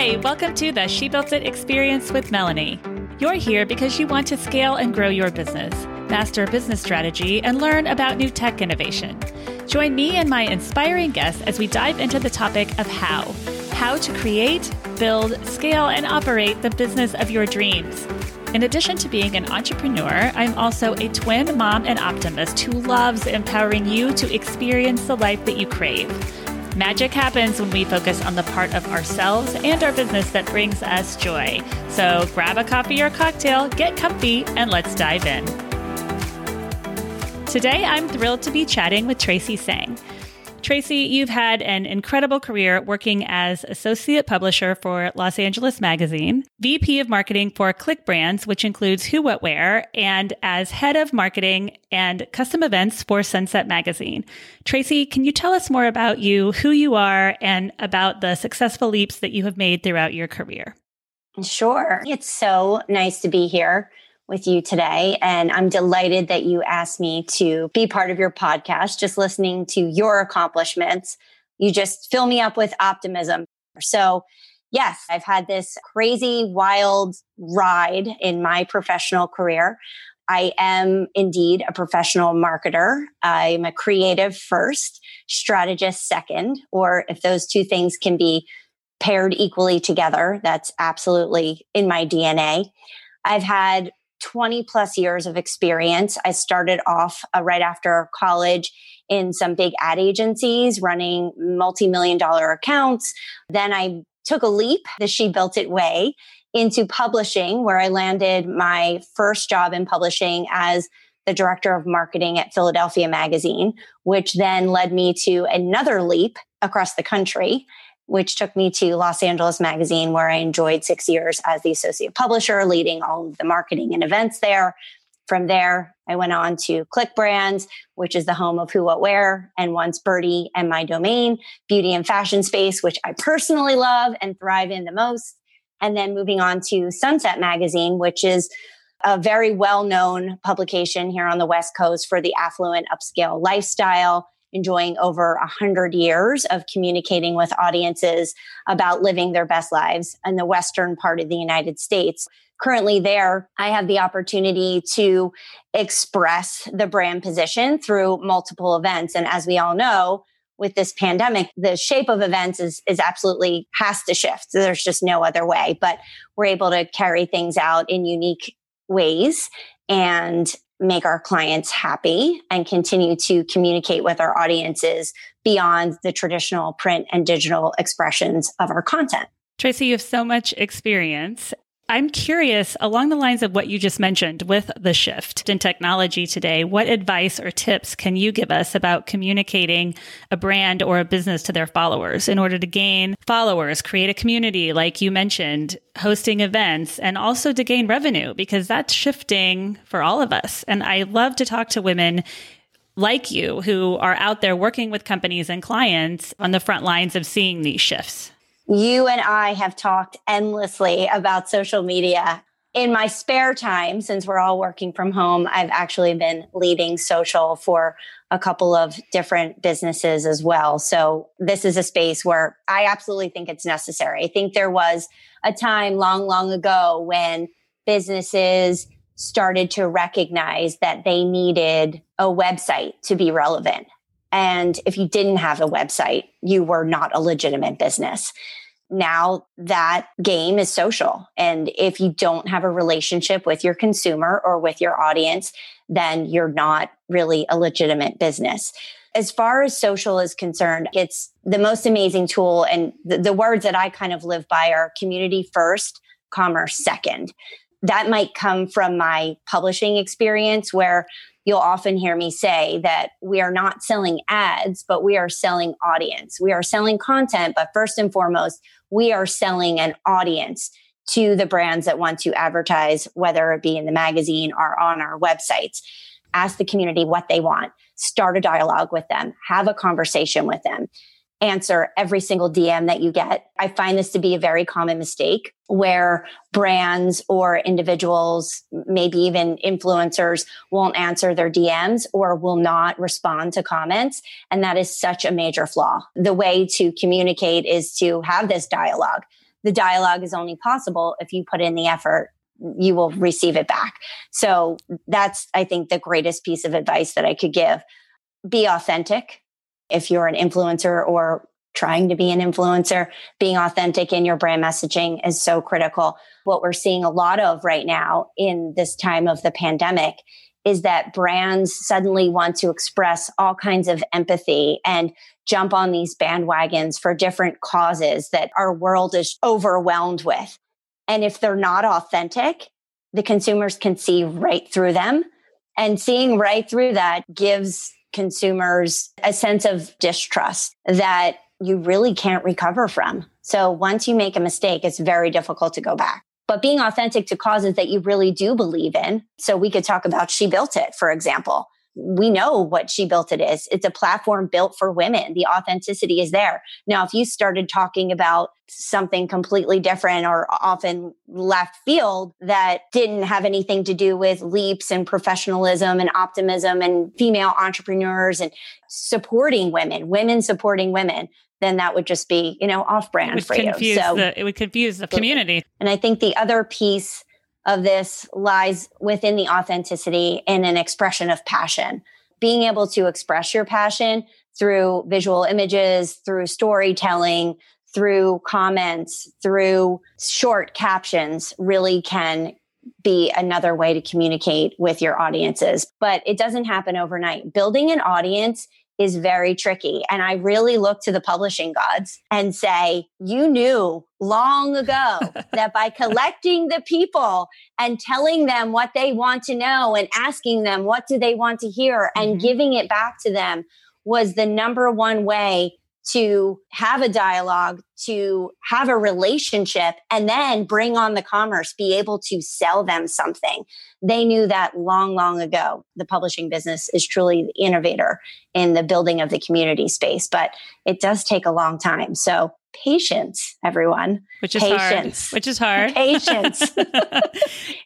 Hi, welcome to the She Built It experience with Melanie. You're here because you want to scale and grow your business, master business strategy, and learn about new tech innovation. Join me and my inspiring guests as we dive into the topic of how how to create, build, scale, and operate the business of your dreams. In addition to being an entrepreneur, I'm also a twin mom and optimist who loves empowering you to experience the life that you crave. Magic happens when we focus on the part of ourselves and our business that brings us joy. So grab a coffee or cocktail, get comfy, and let's dive in. Today, I'm thrilled to be chatting with Tracy Seng. Tracy, you've had an incredible career working as associate publisher for Los Angeles Magazine, VP of marketing for Clique Brands, which includes Who What Wear, and as head of marketing and custom events for Sunset Magazine. Tracy, can you tell us more about you, who you are, and about the successful leaps that you have made throughout your career? Sure. It's so nice to be here with you today. And I'm delighted that you asked me to be part of your podcast. Just listening to your accomplishments, you just fill me up with optimism. So, yes, I've had this crazy, wild ride in my professional career. I am indeed a professional marketer. I'm a creative first, strategist second, or if those two things can be paired equally together, that's absolutely in my DNA. I've had 20 plus years of experience. I started off uh, right after college in some big ad agencies running multi million dollar accounts. Then I took a leap the She Built It way into publishing, where I landed my first job in publishing as the director of marketing at Philadelphia Magazine, which then led me to another leap across the country which took me to Los Angeles Magazine, where I enjoyed six years as the associate publisher, leading all of the marketing and events there. From there, I went on to Clique Brands, which is the home of Who What Wear and once Byrdie and MyDomaine, beauty and fashion space, which I personally love and thrive in the most. And then moving on to Sunset Magazine, which is a very well known publication here on the West Coast for the affluent upscale lifestyle enjoying over a hundred years of communicating with audiences about living their best lives in the Western part of the United States. Currently there, I have the opportunity to express the brand position through multiple events. And as we all know, with this pandemic, the shape of events is, is absolutely has to shift. There's just no other way, but we're able to carry things out in unique ways and make our clients happy and continue to communicate with our audiences beyond the traditional print and digital expressions of our content. Tracy, you have so much experience. I'm curious along the lines of what you just mentioned with the shift in technology today, what advice or tips can you give us about communicating a brand or a business to their followers in order to gain followers, create a community, like you mentioned, hosting events, and also to gain revenue? Because that's shifting for all of us. And I love to talk to women like you who are out there working with companies and clients on the front lines of seeing these shifts you and I have talked endlessly about social media. In my spare time, since we're all working from home, I've actually been leading social for a couple of different businesses as well. So this is a space where I absolutely think it's necessary. I think there was a time long, long ago when businesses started to recognize that they needed a website to be relevant. And if you didn't have a website, you were not a legitimate business. Now that game is social. And if you don't have a relationship with your consumer or with your audience, then you're not really a legitimate business. As far as social is concerned, it's the most amazing tool. And the, the words that I kind of live by are community first, commerce second. That might come from my publishing experience where you'll often hear me say that we are not selling ads, but we are selling audience. We are selling content, but first and foremost, we are selling an audience to the brands that want to advertise, whether it be in the magazine or on our websites. Ask the community what they want, start a dialogue with them, have a conversation with them answer every single DM that you get. I find this to be a very common mistake where brands or individuals, maybe even influencers won't answer their DMs or will not respond to comments. And that is such a major flaw. The way to communicate is to have this dialogue. the dialogue is only possible if you put in the effort you will receive it back. So that's, I think, the greatest piece of advice that I could give. Be authentic. If you're an influencer or trying to be an influencer, being authentic in your brand messaging is so critical. What we're seeing a lot of right now in this time of the pandemic is that brands suddenly want to express all kinds of empathy and jump on these bandwagons for different causes that our world is overwhelmed with. And if they're not authentic, the consumers can see right through them. And seeing right through that gives consumers a sense of distrust that you really can't recover from. So once you make a mistake, it's very difficult to go back. But being authentic to causes that you really do believe in. So we could talk about She Built It, for example we know what she built it is. It's a platform built for women. The authenticity is there. Now, if you started talking about something completely different or often left field that didn't have anything to do with leaps and professionalism and optimism and female entrepreneurs and supporting women, women supporting women, then that would just be, you know, off brand for you. So the, it would confuse the community. And I think the other piece of this lies within the authenticity and an expression of passion. Being able to express your passion through visual images, through storytelling, through comments, through short captions really can be another way to communicate with your audiences. But it doesn't happen overnight. Building an audience is very tricky. And I really look to the publishing gods and say, you knew long ago that by collecting the people and telling them what they want to know and asking them what do they want to hear and mm-hmm. giving it back to them was the number one way to have a dialogue, to have a relationship, and then bring on the commerce, be able to sell them something. They knew that long, long ago. The publishing business is truly the innovator in the building of the community space, but it does take a long time. So patience, everyone. Which is patience. hard. Which is hard. Patience.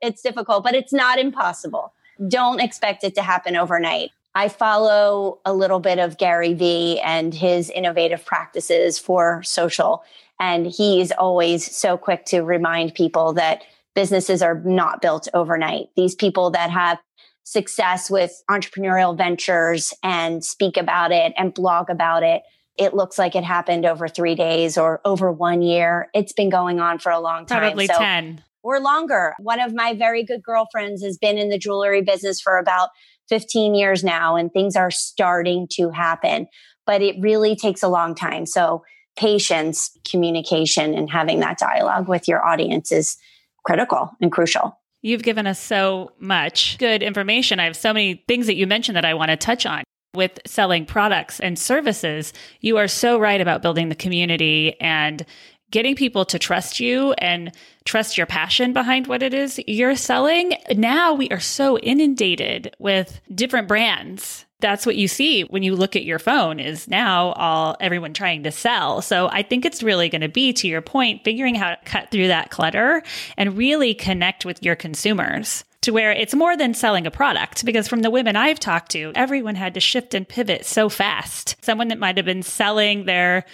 it's difficult, but it's not impossible. Don't expect it to happen overnight. I follow a little bit of Gary Vee and his innovative practices for social. And he's always so quick to remind people that businesses are not built overnight. These people that have success with entrepreneurial ventures and speak about it and blog about it, it looks like it happened over three days or over one year. It's been going on for a long time. Probably so, 10 or longer. One of my very good girlfriends has been in the jewelry business for about 15 years now and things are starting to happen, but it really takes a long time. So patience, communication, and having that dialogue with your audience is critical and crucial. You've given us so much good information. I have so many things that you mentioned that I want to touch on with selling products and services. You are so right about building the community and getting people to trust you and trust your passion behind what it is you're selling. Now we are so inundated with different brands. That's what you see when you look at your phone is now all everyone trying to sell. So I think it's really going to be to your point figuring how to cut through that clutter and really connect with your consumers to where it's more than selling a product because from the women I've talked to, everyone had to shift and pivot so fast. Someone that might have been selling their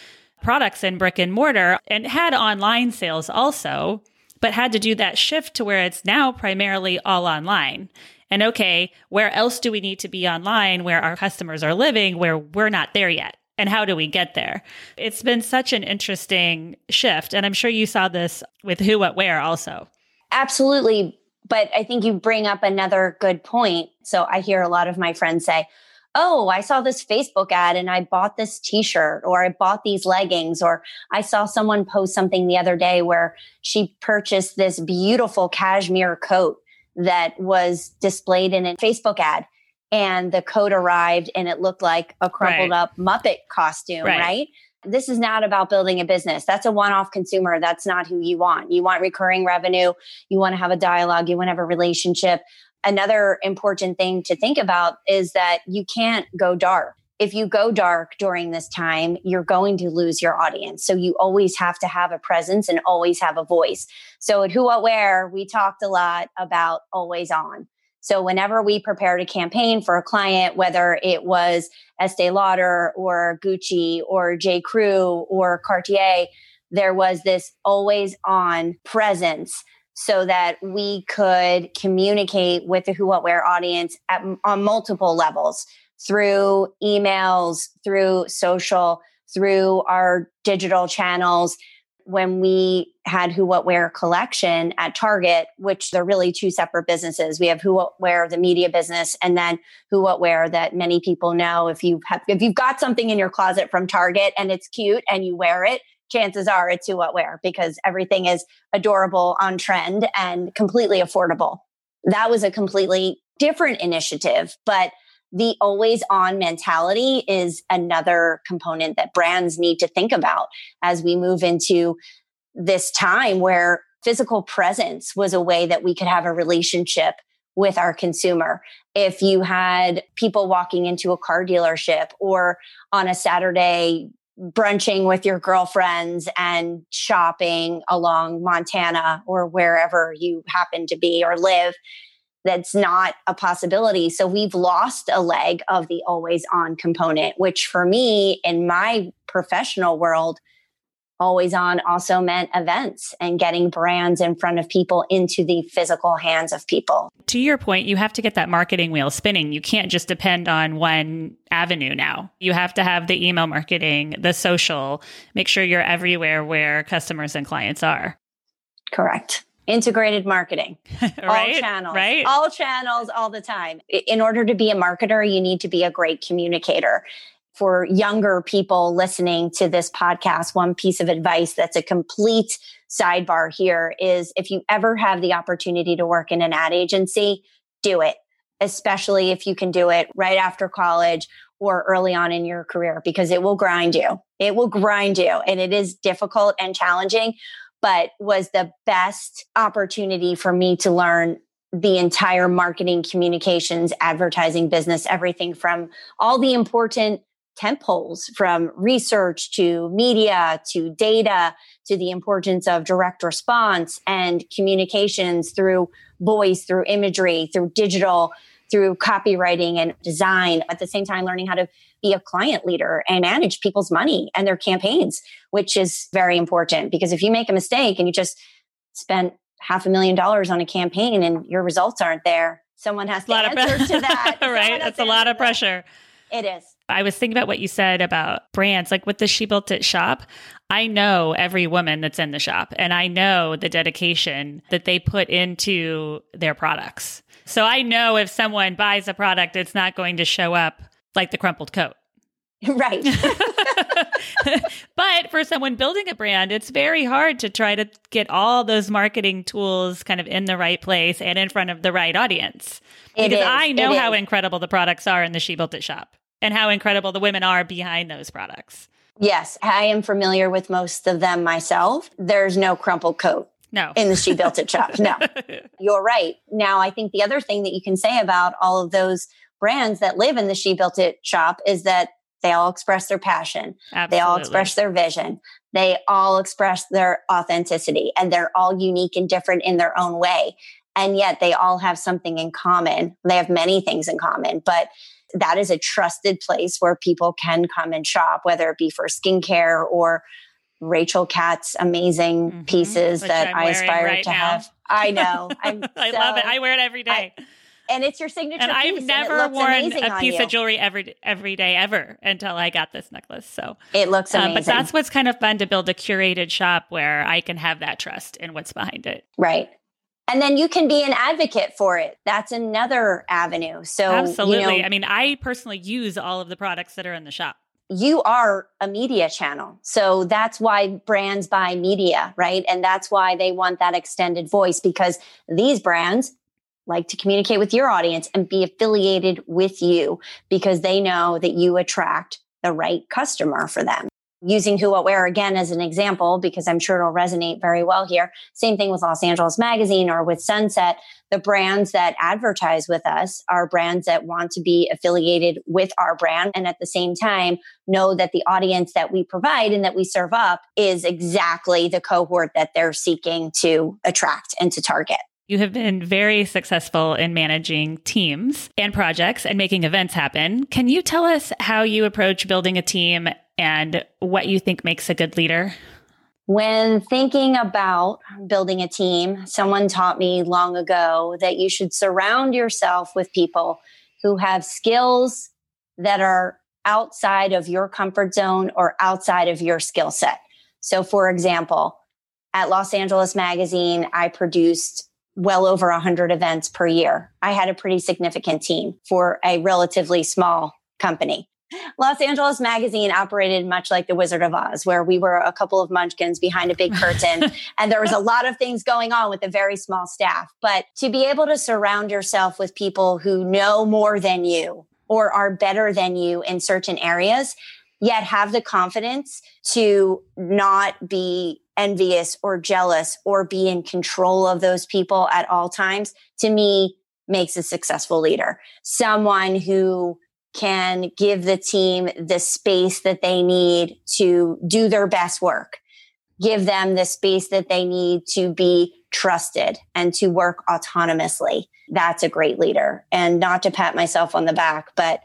products in brick and mortar and had online sales also, but had to do that shift to where it's now primarily all online. And okay, where else do we need to be online where our customers are living where we're not there yet? And how do we get there? It's been such an interesting shift. And I'm sure you saw this with Who, What, Wear also. Absolutely. But I think you bring up another good point. So I hear a lot of my friends say, oh, I saw this Facebook ad and I bought this t shirt or I bought these leggings or I saw someone post something the other day where she purchased this beautiful cashmere coat that was displayed in a Facebook ad. And the coat arrived and it looked like a crumpled right. up Muppet costume, right. right? This is not about building a business. That's a one off consumer. That's not who you want. You want recurring revenue. You want to have a dialogue. You want to have a relationship another important thing to think about is that you can't go dark. If you go dark during this time, you're going to lose your audience. So you always have to have a presence and always have a voice. So at Who What Wear, we talked a lot about always on. So whenever we prepared a campaign for a client, whether it was Estee Lauder or Gucci or J. Crew or Cartier, there was this always on presence so that we could communicate with the Who What Wear audience at, on multiple levels through emails, through social, through our digital channels. When we had Who What Wear collection at Target, which they're really two separate businesses. We have Who What Wear, the media business, and then Who What Wear that many people know. If you have, if you've got something in your closet from Target and it's cute and you wear it, chances are it's Who What Wear because everything is adorable, on trend, and completely affordable. That was a completely different initiative, but the always on mentality is another component that brands need to think about as we move into this time where physical presence was a way that we could have a relationship with our consumer. If you had people walking into a car dealership or on a Saturday brunching with your girlfriends and shopping along Montana or wherever you happen to be or live. That's not a possibility. So we've lost a leg of the always on component, which for me in my professional world always on also meant events and getting brands in front of people into the physical hands of people. To your point, you have to get that marketing wheel spinning. You can't just depend on one avenue now. You have to have the email marketing, the social, make sure you're everywhere where customers and clients are. Correct. Integrated marketing, right? all channels, right? all channels, all the time. In order to be a marketer, you need to be a great communicator for younger people listening to this podcast, one piece of advice that's a complete sidebar here is if you ever have the opportunity to work in an ad agency, do it, especially if you can do it right after college or early on in your career, because it will grind you. It will grind you. And it is difficult and challenging, but was the best opportunity for me to learn the entire marketing, communications, advertising business, everything from all the important tent poles from research to media to data to the importance of direct response and communications through voice, through imagery, through digital, through copywriting and design. At the same time, learning how to be a client leader and manage people's money and their campaigns, which is very important because if you make a mistake and you just spent half a million dollars on a campaign and your results aren't there, someone has to answer to that. right. That's a lot of pressure. It is. I was thinking about what you said about brands, like with the She Built It shop. I know every woman that's in the shop and I know the dedication that they put into their products. So I know if someone buys a product, it's not going to show up like the crumpled coat. Right. but for someone building a brand, it's very hard to try to get all those marketing tools kind of in the right place and in front of the right audience. It because is. I know how incredible the products are in the She Built It shop and how incredible the women are behind those products. Yes, I am familiar with most of them myself. There's no crumpled coat No. in the She Built It shop. No, you're right. Now, I think the other thing that you can say about all of those brands that live in the She Built It shop is that they all express their passion. Absolutely. They all express their vision. They all express their authenticity and they're all unique and different in their own way. And yet they all have something in common. They have many things in common, but that is a trusted place where people can come and shop, whether it be for skincare or Rachel Katz's amazing Mhm, pieces which that I'm I aspire right to now. have. I know. I'm I so- love it. I wear it every day. and it's your signature and I've and never looks worn a piece of jewelry every every day ever until I got this necklace. So, It looks um, amazing. but that's what's kind of fun to build a curated shop where I can have that trust in what's behind it. Right. And then you can be an advocate for it. That's another avenue. So, Absolutely. you know, I mean, I personally use all of the products that are in the shop. you are a media channel. So that's why brands buy media, right? And that's why they want that extended voice because these brands like to communicate with your audience and be affiliated with you because they know that you attract the right customer for them. Using Who What Wear again as an example, because I'm sure it'll resonate very well here. Same thing with Los Angeles Magazine or with Sunset. The brands that advertise with us are brands that want to be affiliated with our brand and at the same time know that the audience that we provide and that we serve up is exactly the cohort that they're seeking to attract and to target. You have been very successful in managing teams and projects and making events happen. Can you tell us how you approach building a team and what you think makes a good leader? When thinking about building a team, someone taught me long ago that you should surround yourself with people who have skills that are outside of your comfort zone or outside of your skill set. So, for example, at Los Angeles Magazine, I produced well over 100 events per year. I had a pretty significant team for a relatively small company. Los Angeles Magazine operated much like the Wizard of Oz, where we were a couple of munchkins behind a big curtain, and there was a lot of things going on with a very small staff. But to be able to surround yourself with people who know more than you or are better than you in certain areas, yet have the confidence to not be envious or jealous or be in control of those people at all times, to me, makes a successful leader. Someone who can give the team the space that they need to do their best work, give them the space that they need to be trusted and to work autonomously. That's a great leader. And not to pat myself on the back, but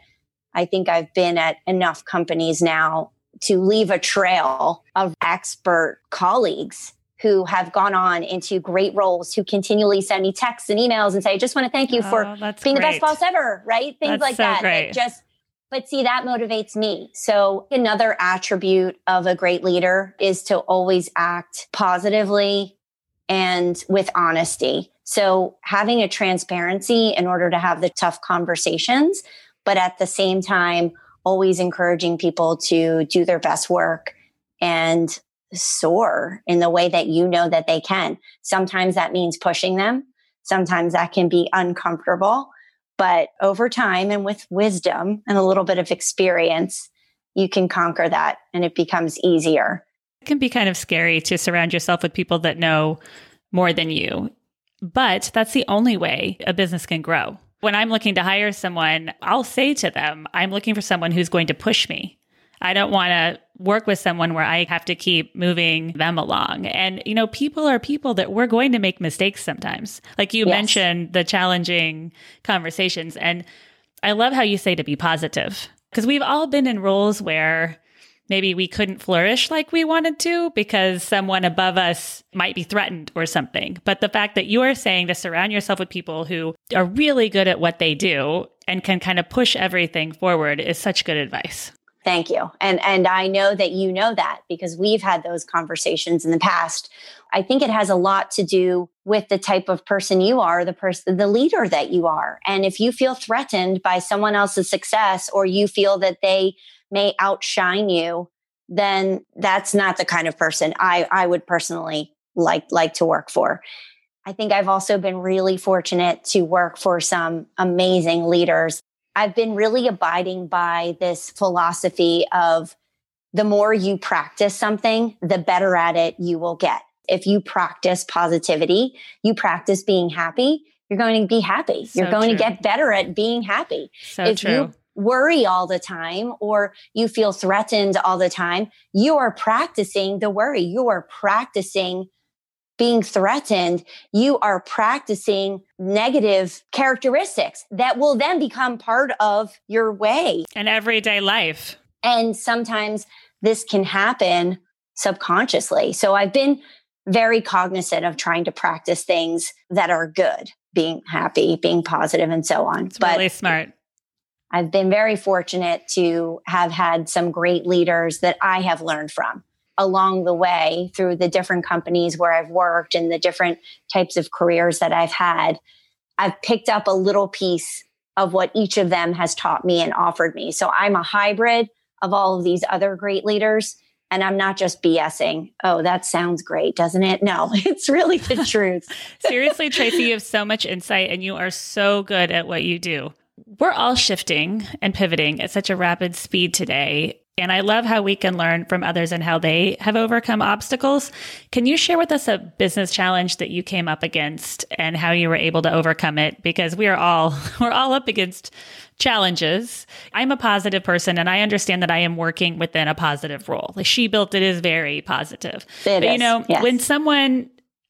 I think I've been at enough companies now to leave a trail of expert colleagues who have gone on into great roles who continually send me texts and emails and say, I just want to thank you for oh, being great. the best boss ever, right? Things that's like so that. Great. That just but see, that motivates me. So another attribute of a great leader is to always act positively and with honesty. So having a transparency in order to have the tough conversations, but at the same time, always encouraging people to do their best work and soar in the way that you know that they can. Sometimes that means pushing them. Sometimes that can be uncomfortable, but over time and with wisdom and a little bit of experience, you can conquer that and it becomes easier. It can be kind of scary to surround yourself with people that know more than you. But that's the only way a business can grow. When I'm looking to hire someone, I'll say to them, I'm looking for someone who's going to push me. I don't want to work with someone where I have to keep moving them along. And, you know, people are people that we're going to make mistakes sometimes. Like you yes. mentioned, the challenging conversations. And I love how you say to be positive because we've all been in roles where maybe we couldn't flourish like we wanted to because someone above us might be threatened or something. But the fact that you are saying to surround yourself with people who are really good at what they do and can kind of push everything forward is such good advice. Thank you. And and I know that you know that because we've had those conversations in the past. I think it has a lot to do with the type of person you are, the person the leader that you are. And if you feel threatened by someone else's success or you feel that they may outshine you, then that's not the kind of person I I would personally like like to work for. I think I've also been really fortunate to work for some amazing leaders I've been really abiding by this philosophy of the more you practice something, the better at it you will get. If you practice positivity, you practice being happy, you're going to be happy. So you're going true. to get better at being happy. So if true. you worry all the time or you feel threatened all the time, you are practicing the worry. You are practicing being threatened, you are practicing negative characteristics that will then become part of your way and everyday life. And sometimes this can happen subconsciously. So I've been very cognizant of trying to practice things that are good, being happy, being positive, and so on. It's but really smart. I've been very fortunate to have had some great leaders that I have learned from along the way through the different companies where I've worked and the different types of careers that I've had, I've picked up a little piece of what each of them has taught me and offered me. So I'm a hybrid of all of these other great leaders. And I'm not just BSing. Oh, that sounds great, doesn't it? No, it's really the truth. Seriously, Tracy, you have so much insight and you are so good at what you do. We're all shifting and pivoting at such a rapid speed today. And I love how we can learn from others and how they have overcome obstacles. Can you share with us a business challenge that you came up against and how you were able to overcome it? Because we are all, we're all up against challenges. I'm a positive person and I understand that I am working within a positive role. Like she built it is very positive. It but is. you know, yes. when someone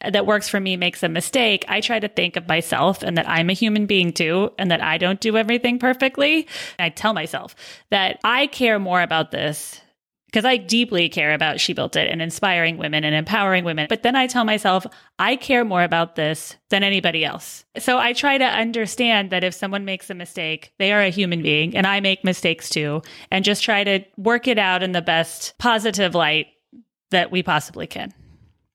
that works for me makes a mistake, I try to think of myself and that I'm a human being too, and that I don't do everything perfectly. I tell myself that I care more about this because I deeply care about She Built It and inspiring women and empowering women. But then I tell myself, I care more about this than anybody else. So I try to understand that if someone makes a mistake, they are a human being and I make mistakes too, and just try to work it out in the best positive light that we possibly can.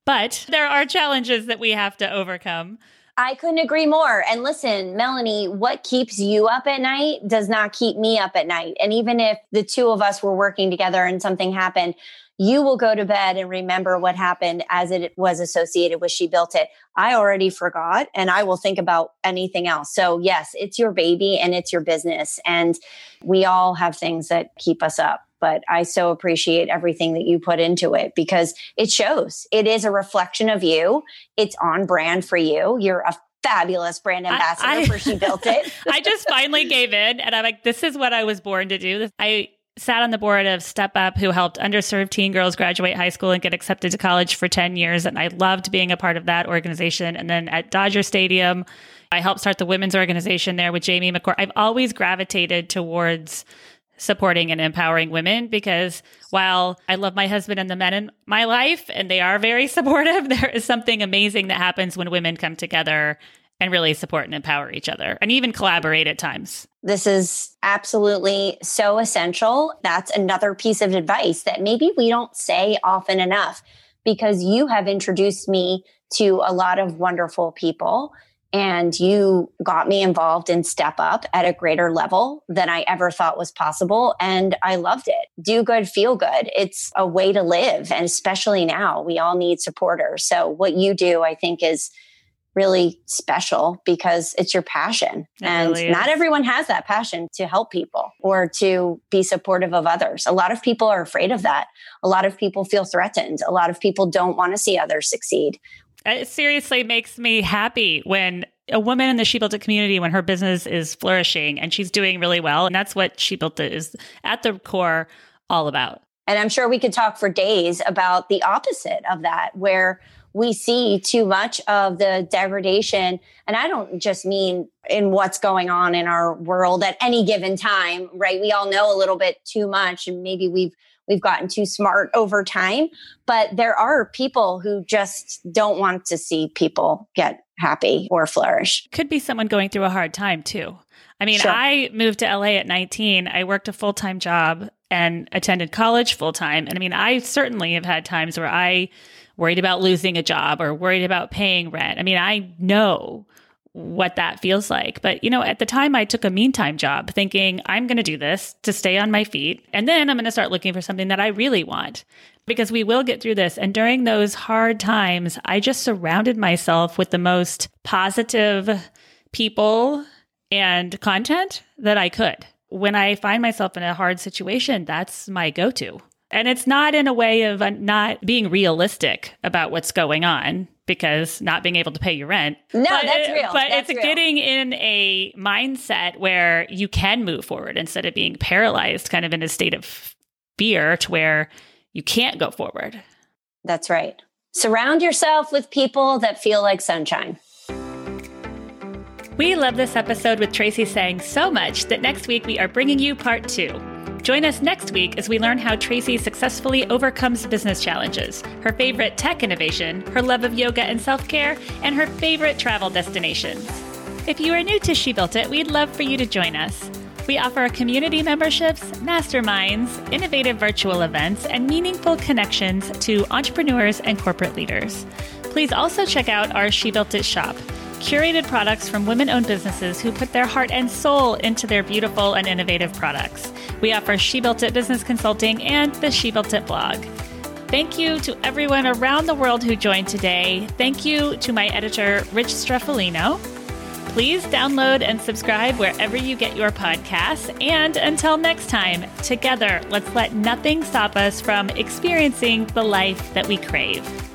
But there are challenges that we have to overcome. I couldn't agree more. And listen, Melanie, what keeps you up at night does not keep me up at night. And even if the two of us were working together and something happened, you will go to bed and remember what happened as it was associated with She Built It. I already forgot and I will think about anything else. So, yes, it's your baby and it's your business. And we all have things that keep us up but I so appreciate everything that you put into it because it shows. It is a reflection of you. It's on brand for you. You're a fabulous brand ambassador I, I, for She Built It. I just finally gave in and I'm like, this is what I was born to do. I sat on the board of Step Up, who helped underserved teen girls graduate high school and get accepted to college for 10 years. And I loved being a part of that organization. And then at Dodger Stadium, I helped start the women's organization there with Jamie McCourt. I've always gravitated towards supporting and empowering women because while I love my husband and the men in my life and they are very supportive, there is something amazing that happens when women come together and really support and empower each other and even collaborate at times. This is absolutely so essential. That's another piece of advice that maybe we don't say often enough because you have introduced me to a lot of wonderful people and you got me involved in Step Up at a greater level than I ever thought was possible. And I loved it. Do good, feel good. It's a way to live. And especially now, we all need supporters. So, what you do, I think, is really special because it's your passion. It and really not everyone has that passion to help people or to be supportive of others. A lot of people are afraid of that. A lot of people feel threatened. A lot of people don't want to see others succeed it seriously makes me happy when a woman in the She Built It community, when her business is flourishing and she's doing really well. And that's what She Built It is at the core all about. And I'm sure we could talk for days about the opposite of that, where we see too much of the degradation. And I don't just mean in what's going on in our world at any given time, right? We all know a little bit too much, and maybe we've we've gotten too smart over time. But there are people who just don't want to see people get happy or flourish. Could be someone going through a hard time too. I mean, sure. I moved to LA at 19. I worked a full time job and attended college full time. And I mean, I certainly have had times where I worried about losing a job or worried about paying rent. I mean, I know what that feels like. But, you know, at the time I took a meantime job thinking I'm going to do this to stay on my feet. And then I'm going to start looking for something that I really want because we will get through this. And during those hard times, I just surrounded myself with the most positive people and content that I could. When I find myself in a hard situation, that's my go to. And it's not in a way of uh, not being realistic about what's going on because not being able to pay your rent. No, but, that's real. But that's it's real. getting in a mindset where you can move forward instead of being paralyzed kind of in a state of fear to where you can't go forward. That's right. Surround yourself with people that feel like sunshine. We love this episode with Tracy Seng so much that next week we are bringing you part two. Join us next week as we learn how Tracy successfully overcomes business challenges, her favorite tech innovation, her love of yoga and self care, and her favorite travel destinations. If you are new to She Built It, we'd love for you to join us. We offer community memberships, masterminds, innovative virtual events, and meaningful connections to entrepreneurs and corporate leaders. Please also check out our She Built It shop curated products from women owned businesses who put their heart and soul into their beautiful and innovative products. We offer She Built It business consulting and the She Built It blog. Thank you to everyone around the world who joined today. Thank you to my editor, Rich Streffolino. Please download and subscribe wherever you get your podcasts. And until next time, together, let's let nothing stop us from experiencing the life that we crave.